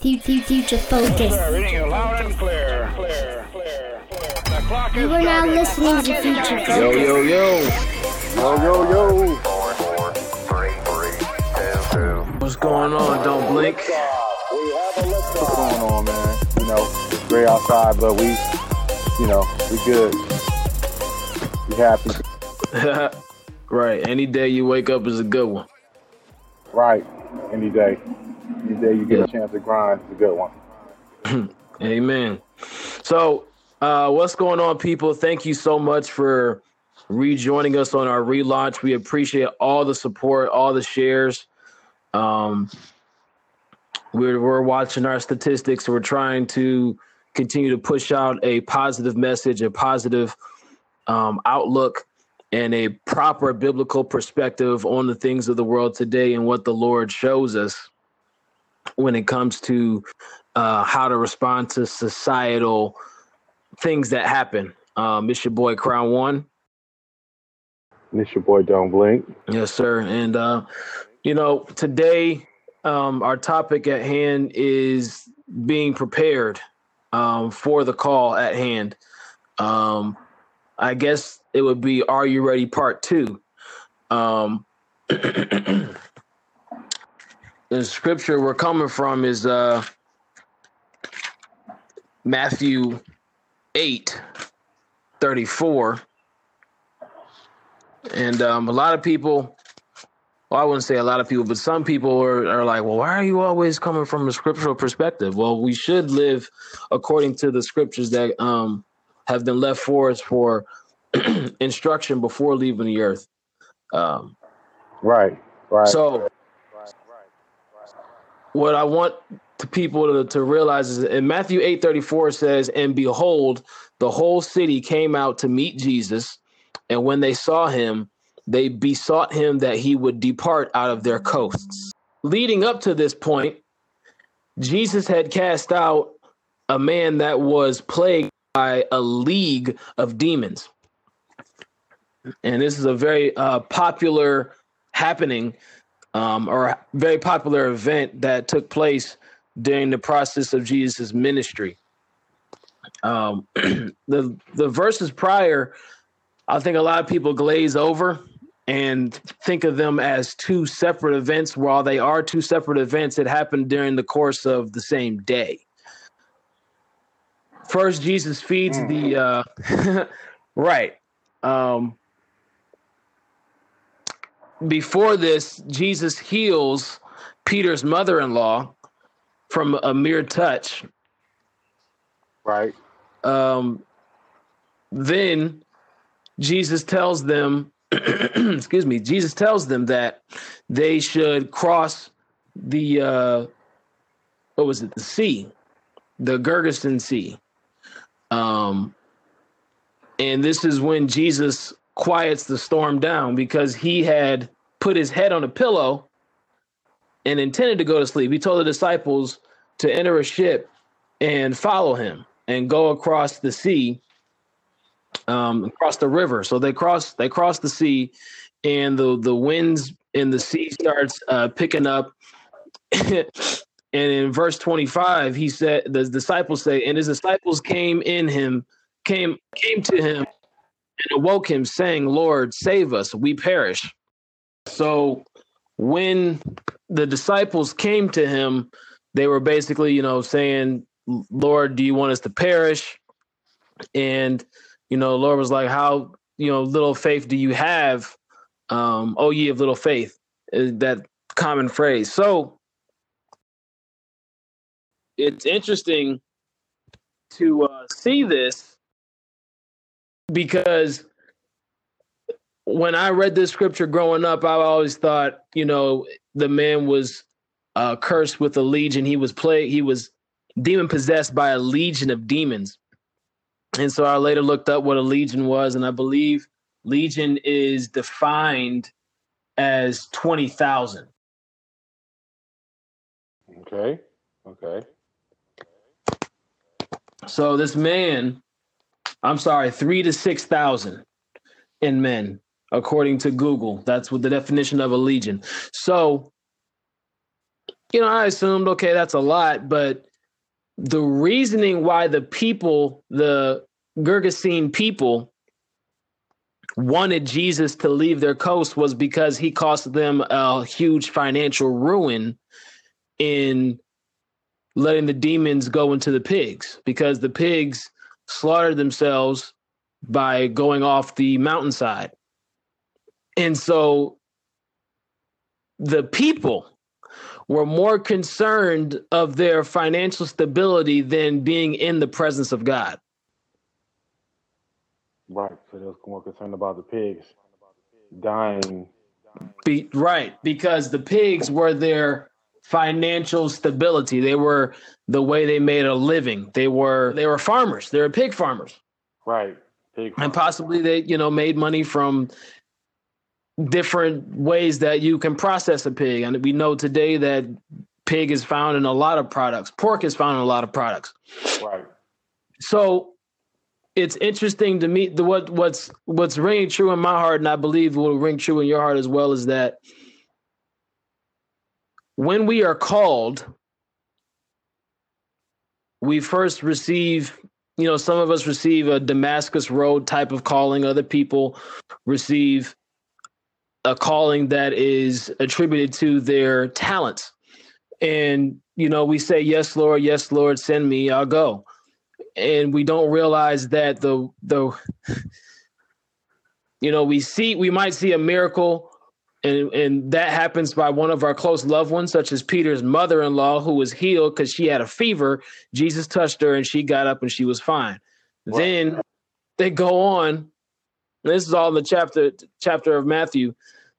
Future focus. loud and clear. Clear, clear, clear. You are now listening to Future Yo, Focus. yo, yo. Yo, yo, yo. What's going on? Don't blink. What's going on, man? You know, it's great outside, but we, you know, we good. We happy. right. Any day you wake up is a good one. Right. Any day. Any day you get Yeah. a chance to grind, it's a good one. Amen. So, uh, what's going on, people? Thank you so much for rejoining us on our relaunch. We appreciate all the support, all the shares. Um, we're we're watching our statistics. We're trying to continue to push out a positive message, a positive um, outlook, and a proper biblical perspective on the things of the world today and what the Lord shows us when it comes to uh, how to respond to societal things that happen. Um, it's your boy Crown One. And it's your boy, Don't Blink. Yes, sir. And uh, you know, today um, our topic at hand is being prepared um, for the call at hand. Um, I guess it would be "Are you ready?" Part two. Um, the scripture we're coming from is uh, Matthew eight thirty four. And um, a lot of people, well, I wouldn't say a lot of people, but some people are, are like, well, why are you always coming from a scriptural perspective? Well, we should live according to the scriptures that um, have been left for us for instruction before leaving the earth. Um, Right. Right. so, what I want the people to, to realize is in Matthew eight thirty four says, "And behold, the whole city came out to meet Jesus, and when they saw him, they besought him that he would depart out of their coasts." Leading up to this point, Jesus had cast out a man that was plagued by a league of demons, and this is a very uh, popular happening um, or a very popular event that took place during the process of Jesus' ministry. Um, the the verses prior, I think a lot of people glaze over and think of them as two separate events. While they are two separate events, it happened during the course of the same day. First, Jesus feeds the uh, right. Um, before this, Jesus heals Peter's mother in law from a mere touch. right. Um, then Jesus tells them, excuse me, Jesus tells them that they should cross the, uh, what was it, the sea, the Gergeston Sea. Um, and this is when Jesus quiets the storm down because he had put his head on a pillow and intended to go to sleep. He told the disciples to enter a ship and follow him and go across the sea, um, across the river. So they cross they cross the sea, and the the winds and the sea starts uh, picking up. and in verse 25 he said the disciples say and his disciples came in him came came to him and awoke him saying lord save us we perish. So when the disciples came to him they were basically you know saying lord do you want us to perish? And you know lord was like how you know little faith do you have um oh ye of little faith? That common phrase. So it's interesting to uh, see this because when I read this scripture growing up, I always thought, you know, the man was uh, cursed with a legion. He was plagued. He was demon possessed by a legion of demons. And so I later looked up what a legion was, and I believe legion is defined as twenty thousand. Okay. Okay. So this man, I'm sorry, three to six thousand in men, according to Google. That's what the definition of a legion. So you know, I assumed, okay, that's a lot, but the reasoning why the people, the Gergesene people, wanted Jesus to leave their coast was because he cost them a huge financial ruin in letting the demons go into the pigs because the pigs slaughtered themselves by going off the mountainside. And so the people were more concerned of their financial stability than being in the presence of God. Right. So they were more concerned about the pigs dying. Be, right, because the pigs were their financial stability. They were the way they made a living. They were they were farmers. They were pig farmers. Right. Pig And possibly they, you know, made money from different ways that you can process a pig. And we know today that pig is found in a lot of products. Pork is found in a lot of products. Right. So it's interesting to me the what what's what's ringing true in my heart, and I believe will ring true in your heart as well, is that when we are called, we first receive, you know, some of us receive a Damascus Road type of calling, other people receive a calling that is attributed to their talents. And, you know, we say, Yes, Lord, yes, Lord, send me, I'll go. And we don't realize that the the you know, we see we might see a miracle and and that happens by one of our close loved ones, such as Peter's mother-in-law, who was healed because she had a fever. Jesus touched her, and she got up and she was fine. Then they go on. This is all in the chapter chapter of Matthew.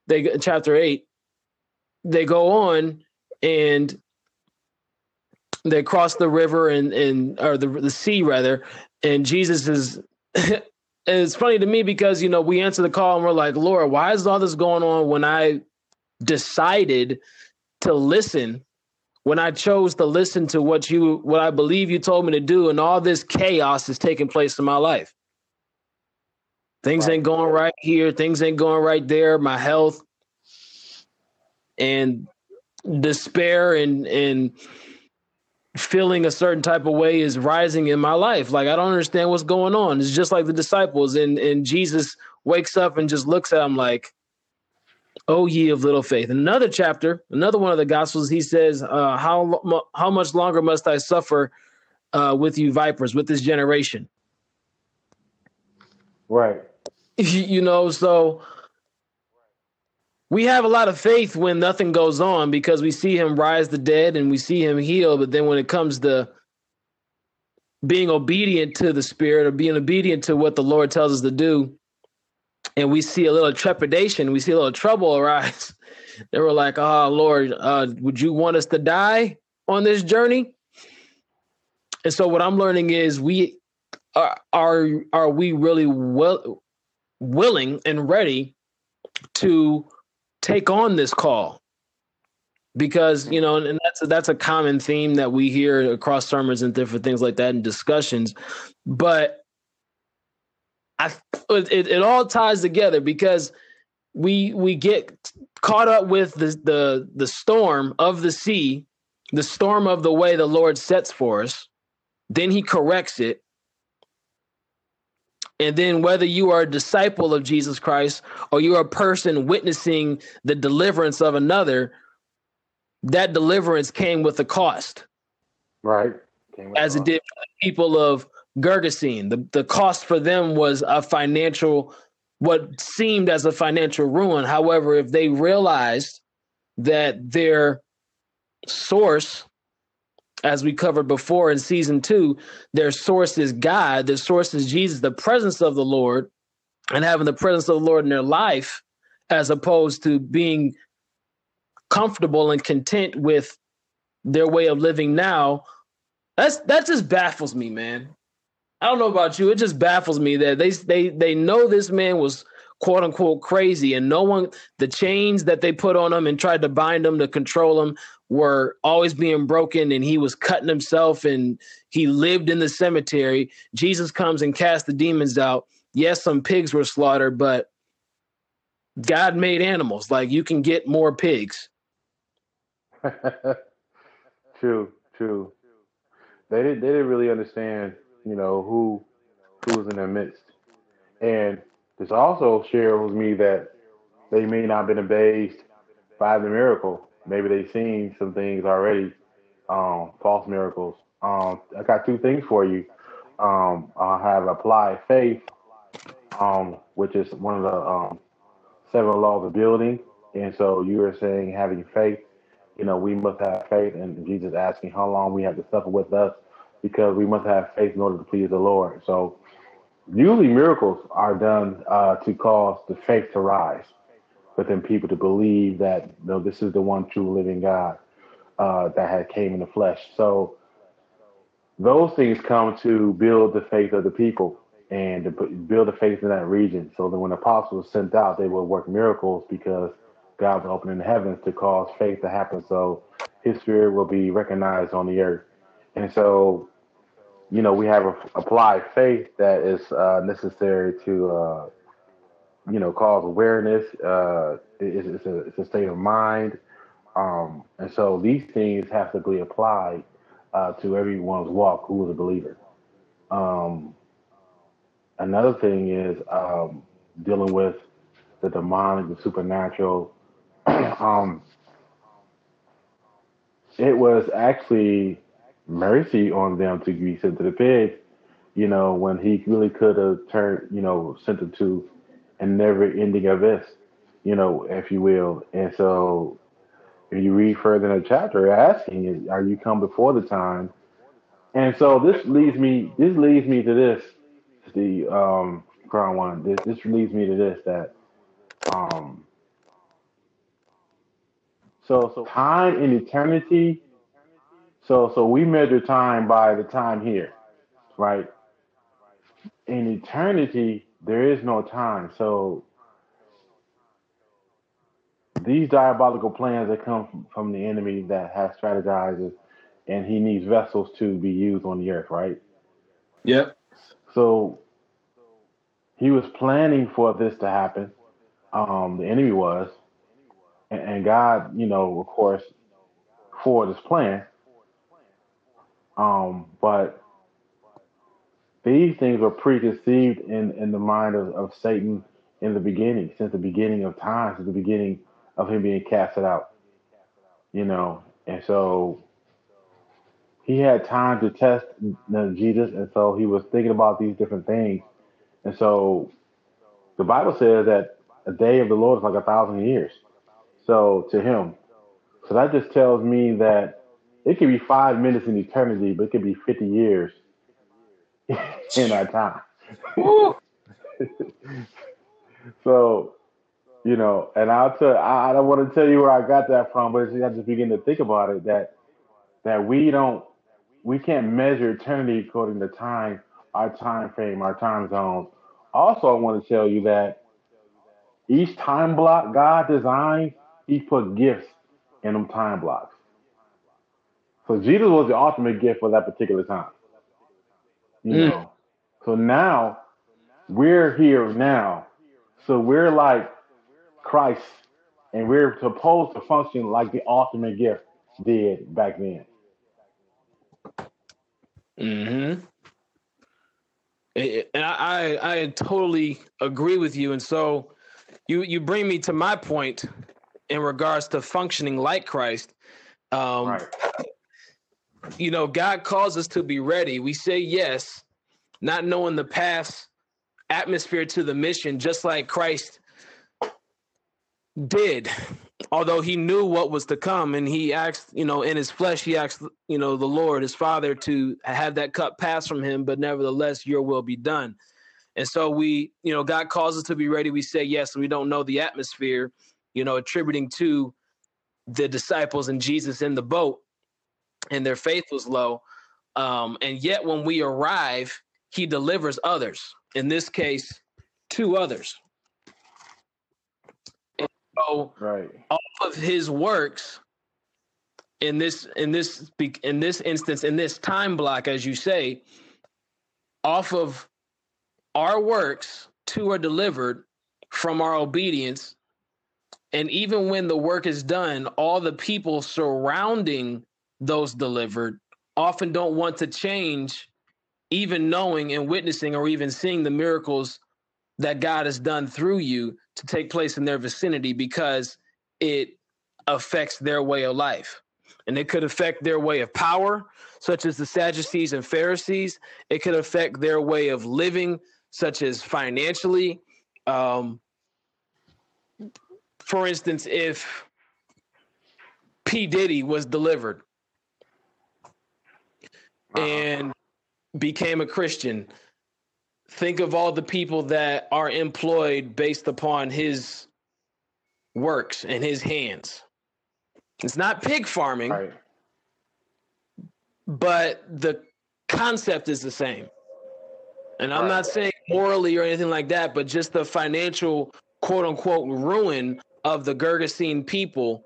They chapter eight. They go on and they cross the river and and or the the sea rather, and Jesus is. It's funny to me because you know we answer the call and we're like, Lord, why is all this going on when I decided to listen? When I chose to listen to what you, what I believe you told me to do, and all this chaos is taking place in my life. Things Right. ain't going right here. Things ain't going right there. My health and despair and and feeling a certain type of way is rising in my life. Like I don't understand what's going on. It's just like the disciples and and Jesus wakes up and just looks at them like, "Oh ye of little faith." Another chapter, another one of the gospels, he says, uh, "How how much longer must I suffer uh, with you vipers, with this generation?" Right. you know, so we have a lot of faith when nothing goes on because we see him rise the dead and we see him heal. But then when it comes to being obedient to the spirit or being obedient to what the Lord tells us to do, and we see a little trepidation, we see a little trouble arise. They were like, "Oh Lord, uh, would you want us to die on this journey?" And so, what I'm learning is we are are are we really well willing and ready to take on this call. Because you know and that's that's a common theme that we hear across sermons and different things like that and discussions. But i it, it all ties together because we we get caught up with the the the storm of the sea the storm of the way the lord sets for us. Then he corrects it and then whether you are a disciple of Jesus Christ or you're a person witnessing the deliverance of another, that deliverance came with a cost, Right. As it did for the people of Gergesene. The, the cost for them was a financial, what seemed as a financial ruin. However, if they realized that their source, as we covered before in season two, their source is God, their source is Jesus, the presence of the Lord, and having the presence of the Lord in their life, as opposed to being comfortable and content with their way of living now. That's that just baffles me, man. I don't know about you. It just baffles me that they they they know this man was quote unquote crazy, and no one the chains that they put on him and tried to bind him to control him were always being broken, and he was cutting himself, and he lived in the cemetery. Jesus comes and casts the demons out. Yes, some pigs were slaughtered, but God made animals. Like you can get more pigs. True, true. They didn't. They didn't really understand, you know, who who was in their midst. And this also shares with me that they may not have been amazed by the miracle. Maybe they've seen some things already, um, false miracles. Um, I got two things for you. Um, I have applied faith, um, which is one of the um, seven laws of building. And so you were saying having faith, you know, we must have faith. And Jesus asking how long we have to suffer with us because we must have faith in order to please the Lord. So usually miracles are done uh, to cause the faith to rise within people to believe that you know, this is the one true living God uh, that had came in the flesh. So those things come to build the faith of the people and to build the faith in that region. So that when apostles sent out, they would work miracles because God was opening the heavens to cause faith to happen. So His Spirit will be recognized on the earth. And so, you know, we have a, applied faith that is uh, necessary to, uh, you know, cause awareness. Uh, it's, it's, a, it's a state of mind. Um, and so these things have to be applied uh, to everyone's walk who is a believer. Um, another thing is um, dealing with the demonic, the supernatural. um, it was actually mercy on them to be sent to the pigs, you know, when he really could have turned, you know, sent them to a never ending abyss, you know, if you will. And so if you read further in the chapter, asking are you come before the time? And so this leads me, this leads me to this, the um, crown one. This, this leads me to this that, um, so so time and eternity. So so we measure time by the time here, right? In eternity, there is no time. So these diabolical plans that come from, from the enemy that has strategized and he needs vessels to be used on the earth, right? Yep. So he was planning for this to happen. Um, the enemy was, and, and God, you know, of course, for this plan. Um, but these things were preconceived in, in the mind of, of Satan in the beginning, since the beginning of time, since the beginning of him being casted out. You know, and so he had time to test Jesus, and so he was thinking about these different things. And so the Bible says that a day of the Lord is like a thousand years. So to him, so that just tells me that it could be five minutes in eternity, but it could be 50 years in our time. so, you know, and I'll tell I, I don't want to tell you where I got that from, but I just begin to think about it that that we don't we can't measure eternity according to time, our time frame, our time zones. Also, I want to tell you that each time block God designed, He put gifts in them time blocks. So Jesus was the ultimate gift for that particular time. You Mm. know. So now we're here now. So we're like Christ, and we're supposed to function like the ultimate gift did back then. Mm-hmm. And I, I I totally agree with you. And so you you bring me to my point in regards to functioning like Christ. Um, Right. You know, God calls us to be ready. We say yes, not knowing the past atmosphere to the mission, just like Christ did. Although he knew what was to come, and he asked, you know, in his flesh, he asked, you know, the Lord, his Father, to have that cup pass from him, but nevertheless, your will be done. And so we, you know, God calls us to be ready. We say yes, and we don't know the atmosphere, you know, attributing to the disciples and Jesus in the boat and their faith was low. Um, and yet, when we arrive, he delivers others. In this case, two others. And so, Right. off of his works, in this in this in this instance, in this time block, as you say, off of our works, two are delivered from our obedience. And even when the work is done, all the people surrounding those delivered often don't want to change, even knowing and witnessing or even seeing the miracles that God has done through you to take place in their vicinity because it affects their way of life. And it could affect their way of power, such as the Sadducees and Pharisees. It could affect their way of living, such as financially. Um, for instance, if P. Diddy was delivered Uh-huh. and became a Christian, think of all the people that are employed based upon his works and his hands. It's not pig farming, Right. but the concept is the same. And I'm Right. not saying morally or anything like that, but just the financial quote unquote ruin of the Gergesene people.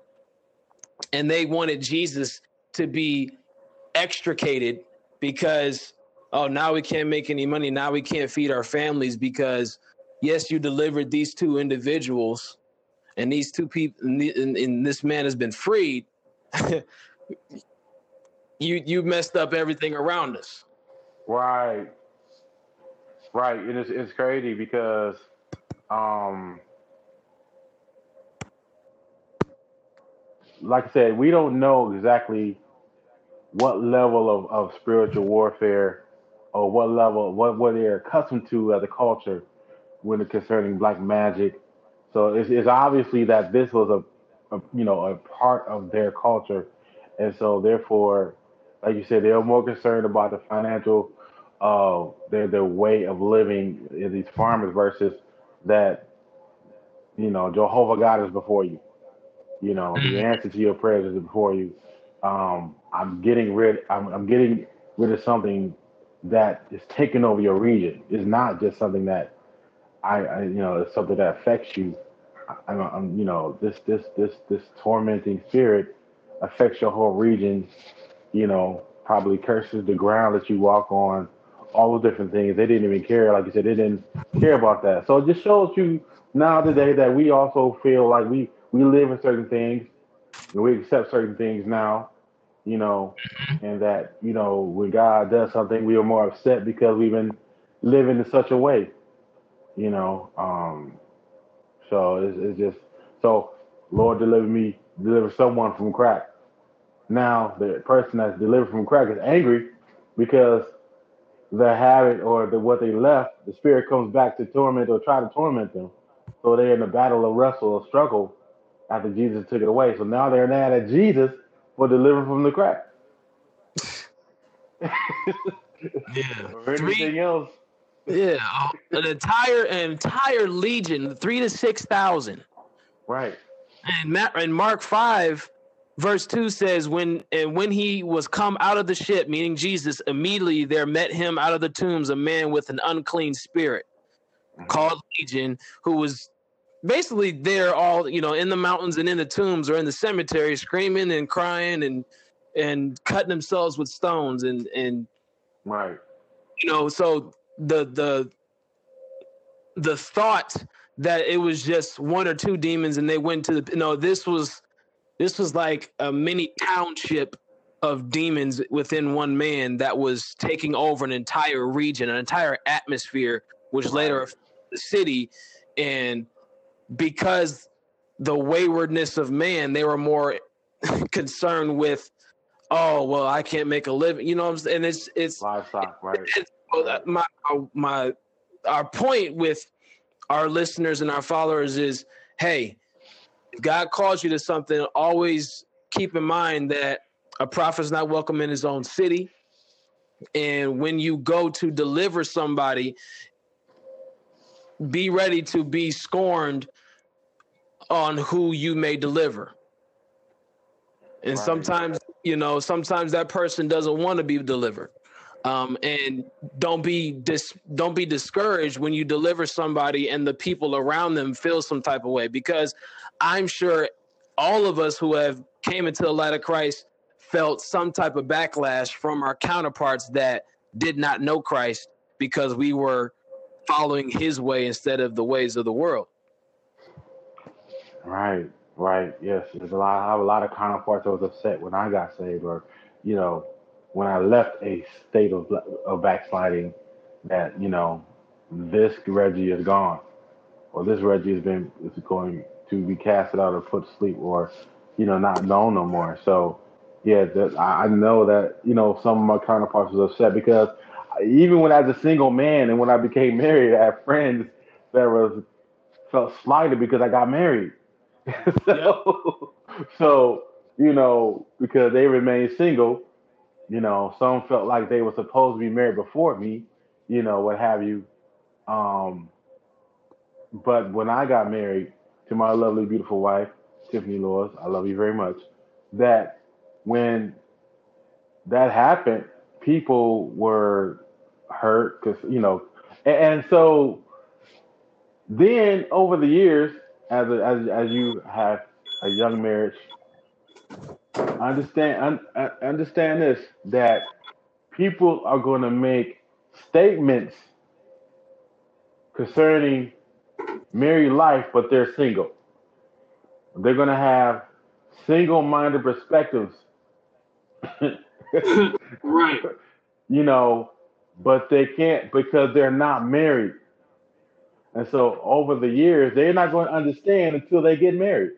And they wanted Jesus to be extricated because, oh, now we can't make any money. Now we can't feed our families because, yes, you delivered these two individuals and these two people, and, and, and this man has been freed. you you messed up everything around us. Right. Right. And it's it's crazy because um like I said, we don't know exactly what level of, of spiritual warfare or what level what what they're accustomed to as a culture when it concerning black magic. So it's, it's obviously that this was a, a you know a part of their culture, and so therefore, like you said, they're more concerned about the financial uh their their way of living in these farmers versus that you know Jehovah God is before you. You know the answer to your prayers is before you. Um, I'm getting rid. I'm, I'm getting rid of something that is taking over your region. It's not just something that I, I you know, it's something that affects you. I, I'm, I'm, you know, this, this, this, this tormenting spirit affects your whole region. You know, probably curses the ground that you walk on, all the different things. They didn't even care. Like you said, they didn't care about that. So it just shows you now today that we also feel like we we live in certain things and we accept certain things now. You know, and that you know when God does something, we are more upset because we've been living in such a way you know. Um, so it's, it's just so Lord deliver me, deliver someone from crack. Now the person that's delivered from crack is angry because the habit or the what they left, the spirit comes back to torment or try to torment them. So they're in a battle, a wrestle, or struggle after Jesus took it away. So now they're mad at Jesus for delivering from the crack. Yeah. Or anything else. Yeah. Uh, an entire an entire legion, three to six thousand. Right. And Matt and Mark five, verse two says, when and when he was come out of the ship, meaning Jesus, immediately there met him out of the tombs a man with an unclean spirit, mm-hmm. called Legion, who was basically they're all you know in the mountains and in the tombs or in the cemetery, screaming and crying and and cutting themselves with stones and and Right. you know so the the the thought that it was just one or two demons and they went to the no this was this was like a mini township of demons within one man that was taking over an entire region an entire atmosphere which later affected the city and because the waywardness of man they were more concerned with oh well i can't make a living you know what i'm saying and it's it's Livestock. Right. it's- my my our point with our listeners and our followers is hey if god calls you to something always keep in mind that a prophet's not welcome in his own city and when you go to deliver somebody be ready to be scorned on who you may deliver and Right. sometimes you know sometimes that person doesn't want to be delivered um, and don't be dis- don't be discouraged when you deliver somebody and the people around them feel some type of way because i'm sure all of us who have came into the light of christ felt some type of backlash from our counterparts that did not know christ because we were following his way instead of the ways of the world Right, right. Yes, there's a lot. I have a lot of counterparts that was upset when I got saved, or you know, when I left a state of, of backsliding, that you know, this Reggie is gone, or this Reggie has been is going to be casted out or put to sleep, or you know, not known no more. So, yeah, I know that you know some of my counterparts was upset because even when I was a single man and when I became married, I had friends that was felt slighted because I got married. so, so you know, because they remained single, you know, some felt like they were supposed to be married before me, you know, what have you. Um, but when I got married to my lovely, beautiful wife, Tiffany Laws, I love you very much. That when that happened, people were hurt because you know, and, and so then over the years, as a, as as you have a young marriage, understand un, un- understand this that people are going to make statements concerning married life, but they're single. They're going to have single-minded perspectives, Right. you know, but they can't because they're not married. And so over the years, they're not going to understand until they get married.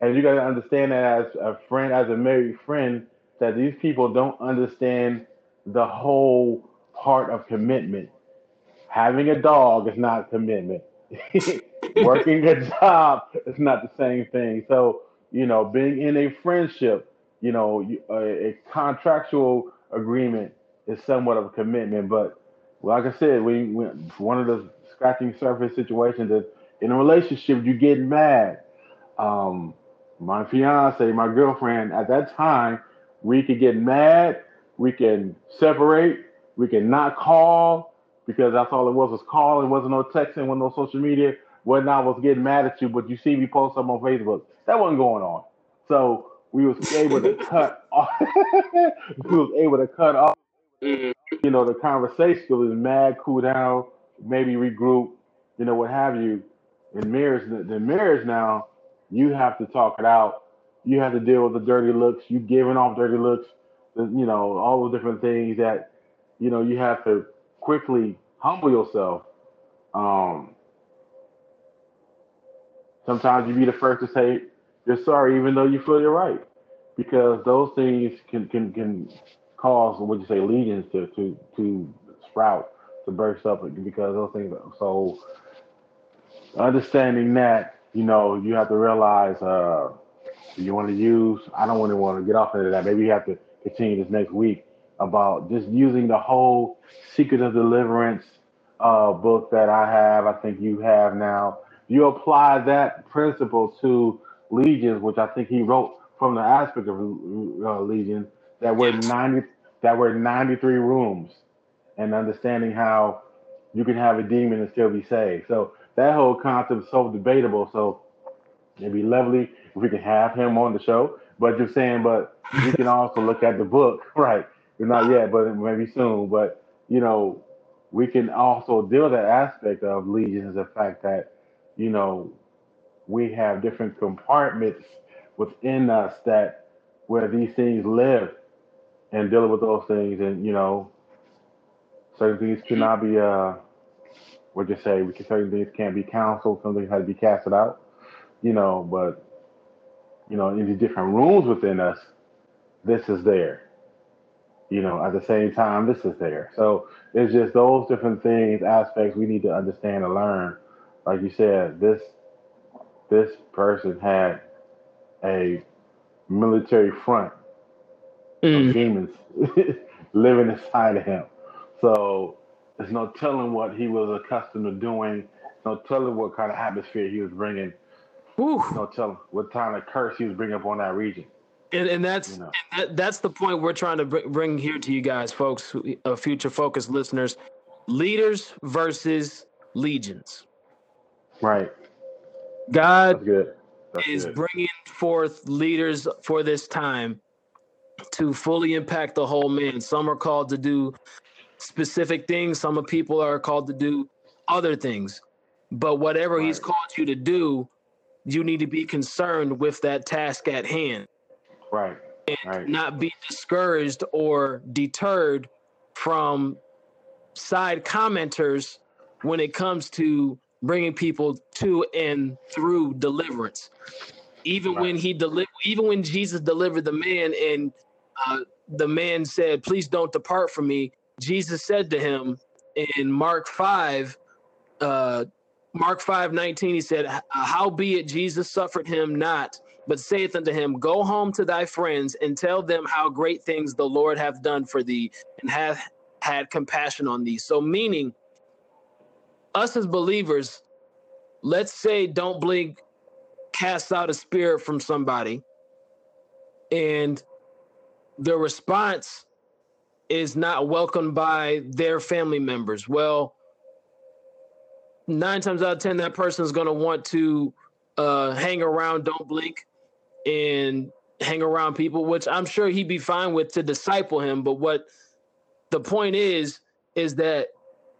And you got to understand that as a friend, as a married friend, that these people don't understand the whole part of commitment. Having a dog is not commitment. Working a job is not the same thing. So, you know, being in a friendship, you know, a, a contractual agreement is somewhat of a commitment. But like I said, we, we one of the scratching surface situations is in a relationship, you get mad. Um, my fiance, my girlfriend, at that time, we could get mad, we can separate, we can not call because that's all it was was calling, wasn't no texting, wasn't no social media. Wasn't I was getting mad at you, but you see me post something on Facebook. That wasn't going on. So we was able to cut off we was able to cut off Mhm. you know, the conversation was mad, cool down, maybe regroup, you know, what have you. In marriage, the, the marriage now, you have to talk it out. You have to deal with the dirty looks. You giving off dirty looks, you know, all the different things that, you know, you have to quickly humble yourself. Um, sometimes you be the first to say you're sorry, even though you feel you're right, because those things can can can cause what you say legions to to to sprout to burst up because those things. So understanding that, you know, you have to realize uh, you want to use. I don't really want to get off into that. Maybe you have to continue this next week about just using the whole Secret of Deliverance uh, book that I have. I think you have now. You apply that principle to legions, which I think he wrote from the aspect of uh, legions that were ninety that were ninety three rooms, and understanding how you can have a demon and still be saved. So that whole concept is so debatable. So it'd be lovely if we can have him on the show. But you're saying, but we can also look at the book, right? Not yet, but maybe soon. But you know, we can also deal with that aspect of legions, the fact that you know we have different compartments within us that where these things live and dealing with those things and you know certain things cannot be uh what you say? We can certain things can't be counseled some things have to be casted out you know but you know in the different rooms within us this is there. You know at the same time this is there. So it's just those different things aspects we need to understand and learn. Like you said this this person had a military front Mm. demons living inside of him. So there's no telling what he was accustomed to doing. No telling what kind of atmosphere he was bringing. Whew. No telling what kind of curse he was bringing up on that region. And, and that's You know. that, that's the point we're trying to bring here to you guys, folks, uh, future focused listeners. Leaders versus legions. Right. God That's. That's is good. bringing forth leaders for this time to fully impact the whole man. Some are called to do specific things, some of people are called to do other things. But whatever he's called you to do, you need to be concerned with that task at hand. Right. Right. not be discouraged or deterred from side commenters when it comes to bringing people to and through deliverance. Even when he deli- even when Jesus delivered the man and uh, the man said, "Please don't depart from me," Jesus said to him in Mark five, uh, Mark five nineteen, he said, "Howbeit Jesus suffered him not." But saith unto him, Go home to thy friends and tell them how great things the Lord hath done for thee and hath had compassion on thee. So, meaning, us as believers, let's say don't blink cast out a spirit from somebody, and the response is not welcomed by their family members. Well, nine times out of ten, that person is going to want to uh, hang around, don't blink, and hang around people, which I'm sure he'd be fine with to disciple him. But what the point is, is that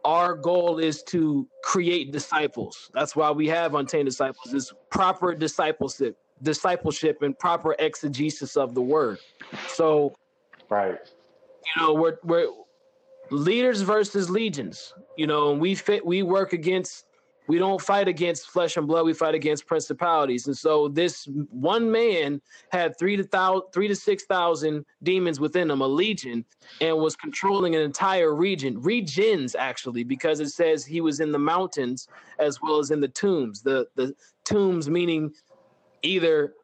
our goal is to create disciples. That's why we have untamed disciples, is proper discipleship, discipleship and proper exegesis of the word. So, Right. you know, we're we're leaders versus legions. You know, and we fit we work against we don't fight against flesh and blood, we fight against principalities. And so this one man had three to thousand three to six thousand demons within him, a legion, and was controlling an entire region, regions actually, because it says he was in the mountains as well as in the tombs. The the tombs meaning either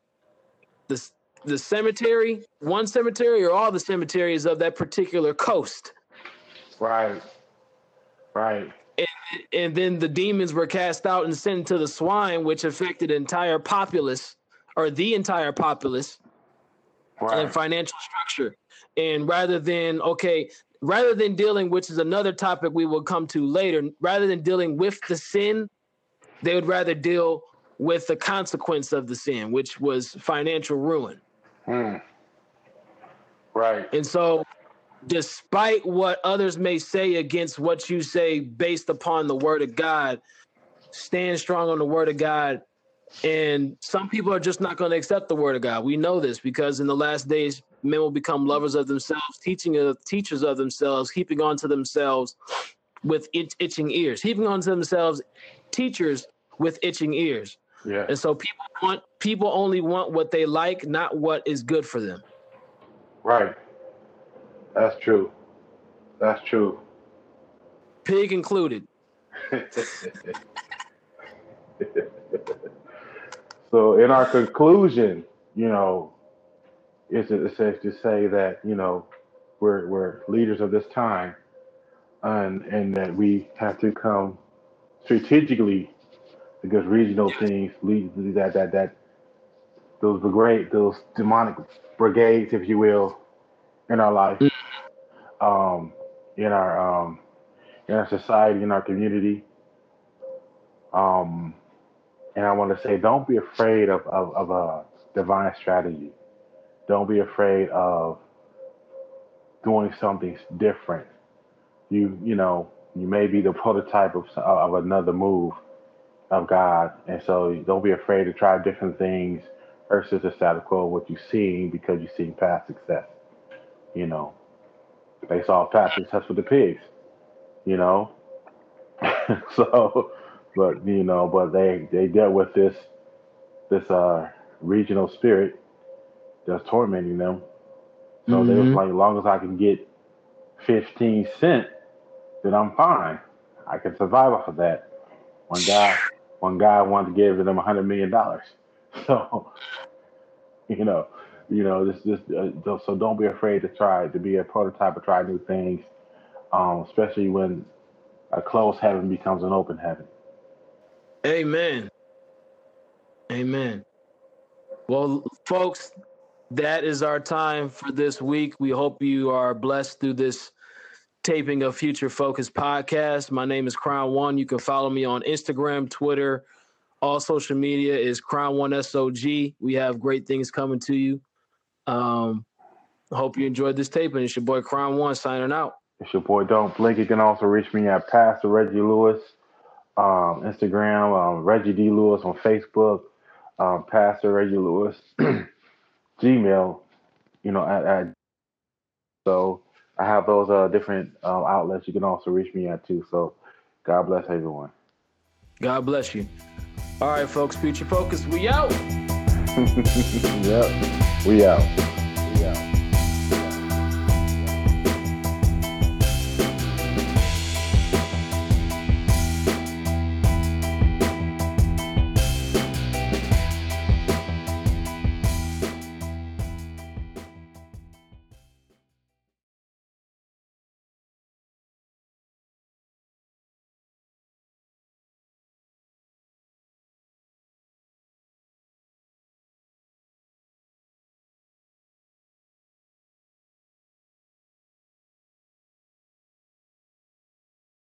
the the cemetery, one cemetery, or all the cemeteries of that particular coast. Right. Right. And then the demons were cast out and sent to the swine, which affected entire populace or the entire populace and financial structure. And rather than, okay, rather than dealing, which is another topic we will come to later, rather than dealing with the sin, they would rather deal with the consequence of the sin, which was financial ruin. Hmm. Right. And so, despite what others may say against what you say based upon the word of God, stand strong on the word of God. And some people are just not going to accept the word of God. We know this because in the last days, men will become lovers of themselves, teaching of teachers of themselves, heaping onto themselves with itch, itching ears, heaping onto themselves teachers with itching ears. Yeah. And so people want people only want what they like, not what is good for them. Right. That's true. That's true. Pig included. so in our conclusion, you know, it's, it's safe to say that, you know, we're, we're leaders of this time and, and that we have to come strategically because regional things lead that, that, that those brigade, those demonic brigades, if you will, in our life, um, in our, um, in our society, in our community, um, and I want to say, don't be afraid of, of, of a divine strategy. Don't be afraid of doing something different. You, you know, you may be the prototype of, of another move of God. And so don't be afraid to try different things versus the status quo, of what you've seen because you've seen past success. You know, they saw past success with the pigs, you know. so, but you know, but they they dealt with this this uh regional spirit that's tormenting them. So they was Mhm. like, as long as I can get fifteen cent, then I'm fine. I can survive off of that. One guy, one guy wanted to give them a hundred million dollars. So, you know, you know, this this uh, so so don't be afraid to try to be a prototype or try new things, um, especially when a closed heaven becomes an open heaven. Amen. Amen. Well, folks, that is our time for this week. We hope you are blessed through this taping of Future Focus podcast. My name is Crown One. You can follow me on Instagram, Twitter, all social media is Crown One SOG. We have great things coming to you. Um, hope you enjoyed this taping. It's your boy Crown One signing out. It's your boy Don't Blink. You can also reach me at Pastor Reggie Lewis, um, Instagram, um, Reggie D Lewis on Facebook, um, Pastor Reggie Lewis, Gmail, you know, at, at so I have those uh, different uh, outlets you can also reach me at too. So God bless everyone. God bless you. All right, folks. Future Focus. We out. yep, we out.